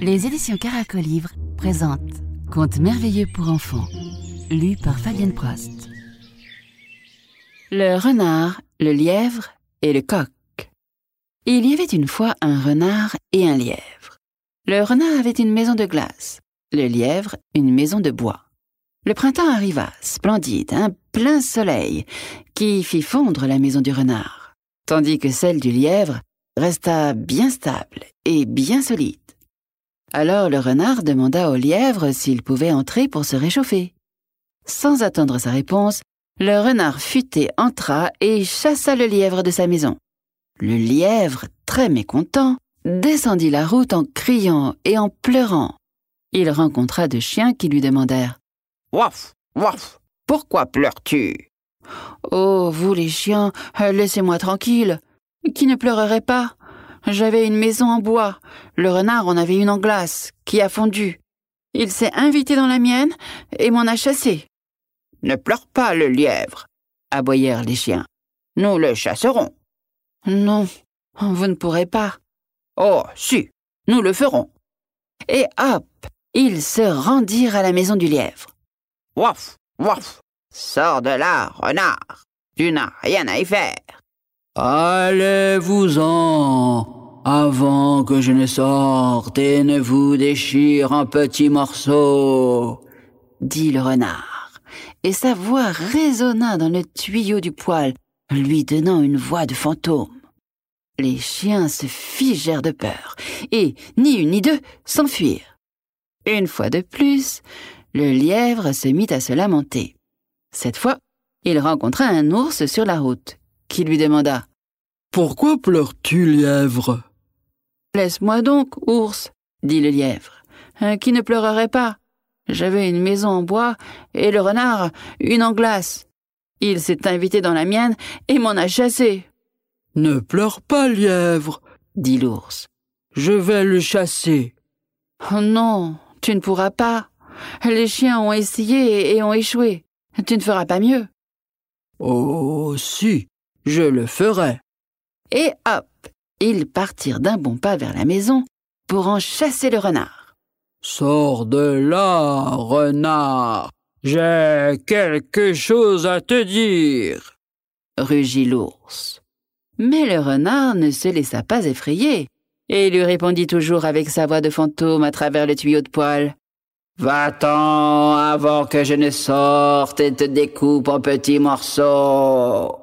Les éditions Caracolivre présentent Contes merveilleux pour enfants, lu par Fabienne Prost. Le renard, le lièvre et le coq. Il y avait une fois un renard et un lièvre. Le renard avait une maison de glace, le lièvre une maison de bois. Le printemps arriva, splendide, un plein soleil, qui fit fondre la maison du renard, tandis que celle du lièvre resta bien stable et bien solide. Alors le renard demanda au lièvre s'il pouvait entrer pour se réchauffer. Sans attendre sa réponse, le renard futé entra et chassa le lièvre de sa maison. Le lièvre, très mécontent, descendit la route en criant et en pleurant. Il rencontra deux chiens qui lui demandèrent Waf, waf, pourquoi pleures-tu? Oh, vous les chiens, euh, laissez-moi tranquille. Qui ne pleurerait pas? J'avais une maison en bois. Le renard en avait une en glace, qui a fondu. Il s'est invité dans la mienne et m'en a chassé. Ne pleure pas le lièvre, aboyèrent les chiens. Nous le chasserons. Non, vous ne pourrez pas. Oh, si, nous le ferons. Et hop, ils se rendirent à la maison du lièvre. Waf, waf, sors de là, renard. Tu n'as rien à y faire. Allez-vous-en, avant que je ne sorte et ne vous déchire en petits morceaux, dit le renard, et sa voix résonna dans le tuyau du poêle, lui donnant une voix de fantôme. Les chiens se figèrent de peur, et, ni une ni deux, s'enfuirent. Une fois de plus, le lièvre se mit à se lamenter. Cette fois, il rencontra un ours sur la route, qui lui demanda Pourquoi pleures-tu, lièvre Laisse-moi donc, ours, dit le lièvre. Qui ne pleurerait pas J'avais une maison en bois et le renard une en glace. Il s'est invité dans la mienne et m'en a chassé. Ne pleure pas, lièvre, dit l'ours. Je vais le chasser. Oh non, tu ne pourras pas. Les chiens ont essayé et ont échoué. Tu ne feras pas mieux. Oh, si, je le ferai. Et hop, ils partirent d'un bon pas vers la maison pour en chasser le renard. Sors de là, renard. J'ai quelque chose à te dire, rugit l'ours. Mais le renard ne se laissa pas effrayer et lui répondit toujours avec sa voix de fantôme à travers le tuyau de poêle. Va-t'en avant que je ne sorte et te découpe en petits morceaux.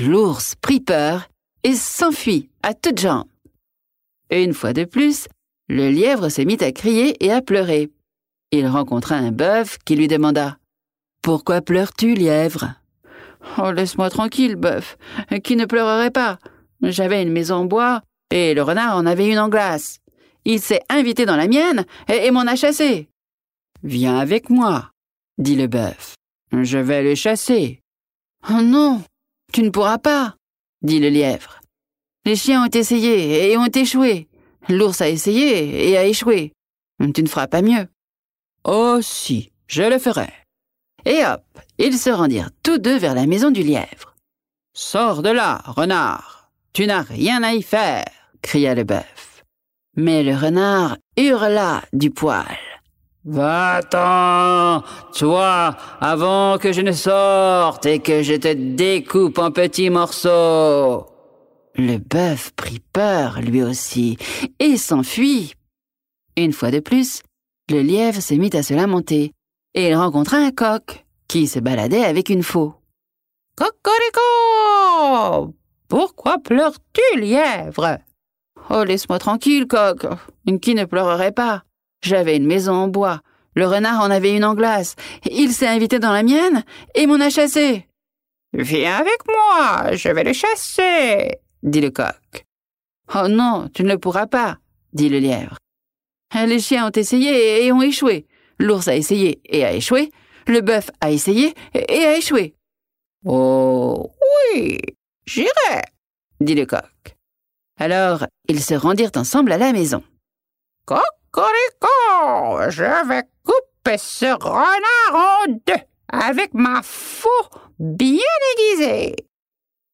L'ours prit peur et s'enfuit à toutes jambes. Une fois de plus, le lièvre se mit à crier et à pleurer. Il rencontra un bœuf qui lui demanda Pourquoi pleures-tu, lièvre Oh, laisse-moi tranquille, bœuf. Qui ne pleurerait pas J'avais une maison en bois et le renard en avait une en glace. Il s'est invité dans la mienne et, et m'en a chassé. Viens avec moi, dit le bœuf. Je vais le chasser. Oh non, tu ne pourras pas, dit le lièvre. Les chiens ont essayé et ont échoué. L'ours a essayé et a échoué. Tu ne feras pas mieux. Oh si, je le ferai. Et hop, ils se rendirent tous deux vers la maison du lièvre. Sors de là, renard. Tu n'as rien à y faire, cria le bœuf. Mais le renard hurla du poil. Va-t'en, toi, avant que je ne sorte et que je te découpe en petits morceaux. Le bœuf prit peur, lui aussi, et s'enfuit. Une fois de plus, le lièvre se mit à se lamenter, et il rencontra un coq, qui se baladait avec une faux. Cocorico! Pourquoi pleures-tu, lièvre? Oh, laisse-moi tranquille, coq. Qui ne pleurerait pas? J'avais une maison en bois. Le renard en avait une en glace. Il s'est invité dans la mienne et m'en a chassé. Viens avec moi, je vais le chasser, dit le coq. Oh non, tu ne le pourras pas, dit le lièvre. Les chiens ont essayé et ont échoué. L'ours a essayé et a échoué. Le bœuf a essayé et a échoué. Oh oui, j'irai, dit le coq. Alors, ils se rendirent ensemble à la maison. Corico, je vais couper ce renard en deux avec ma faux bien aiguisée.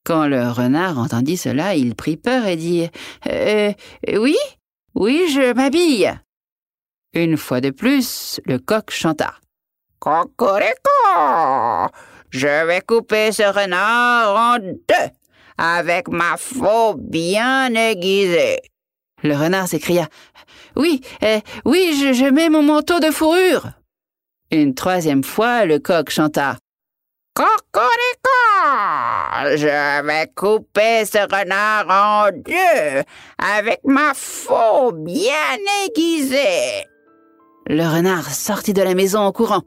Quand le renard entendit cela, il prit peur et dit euh, Oui, oui, je m'habille. Une fois de plus, le coq chanta. Cocorico! Je vais couper ce renard en deux avec ma faux bien aiguisée. Le renard s'écria. Oui, euh, oui, je, je mets mon manteau de fourrure. Une troisième fois, le coq chanta. Cocorico! Je vais couper ce renard en deux avec ma faux bien aiguisée. Le renard sortit de la maison en courant,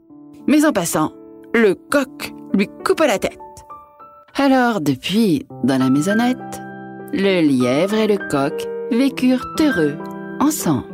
mais en passant, le coq lui coupa la tête. Alors, depuis, dans la maisonnette, le lièvre et le coq vécurent heureux ensemble.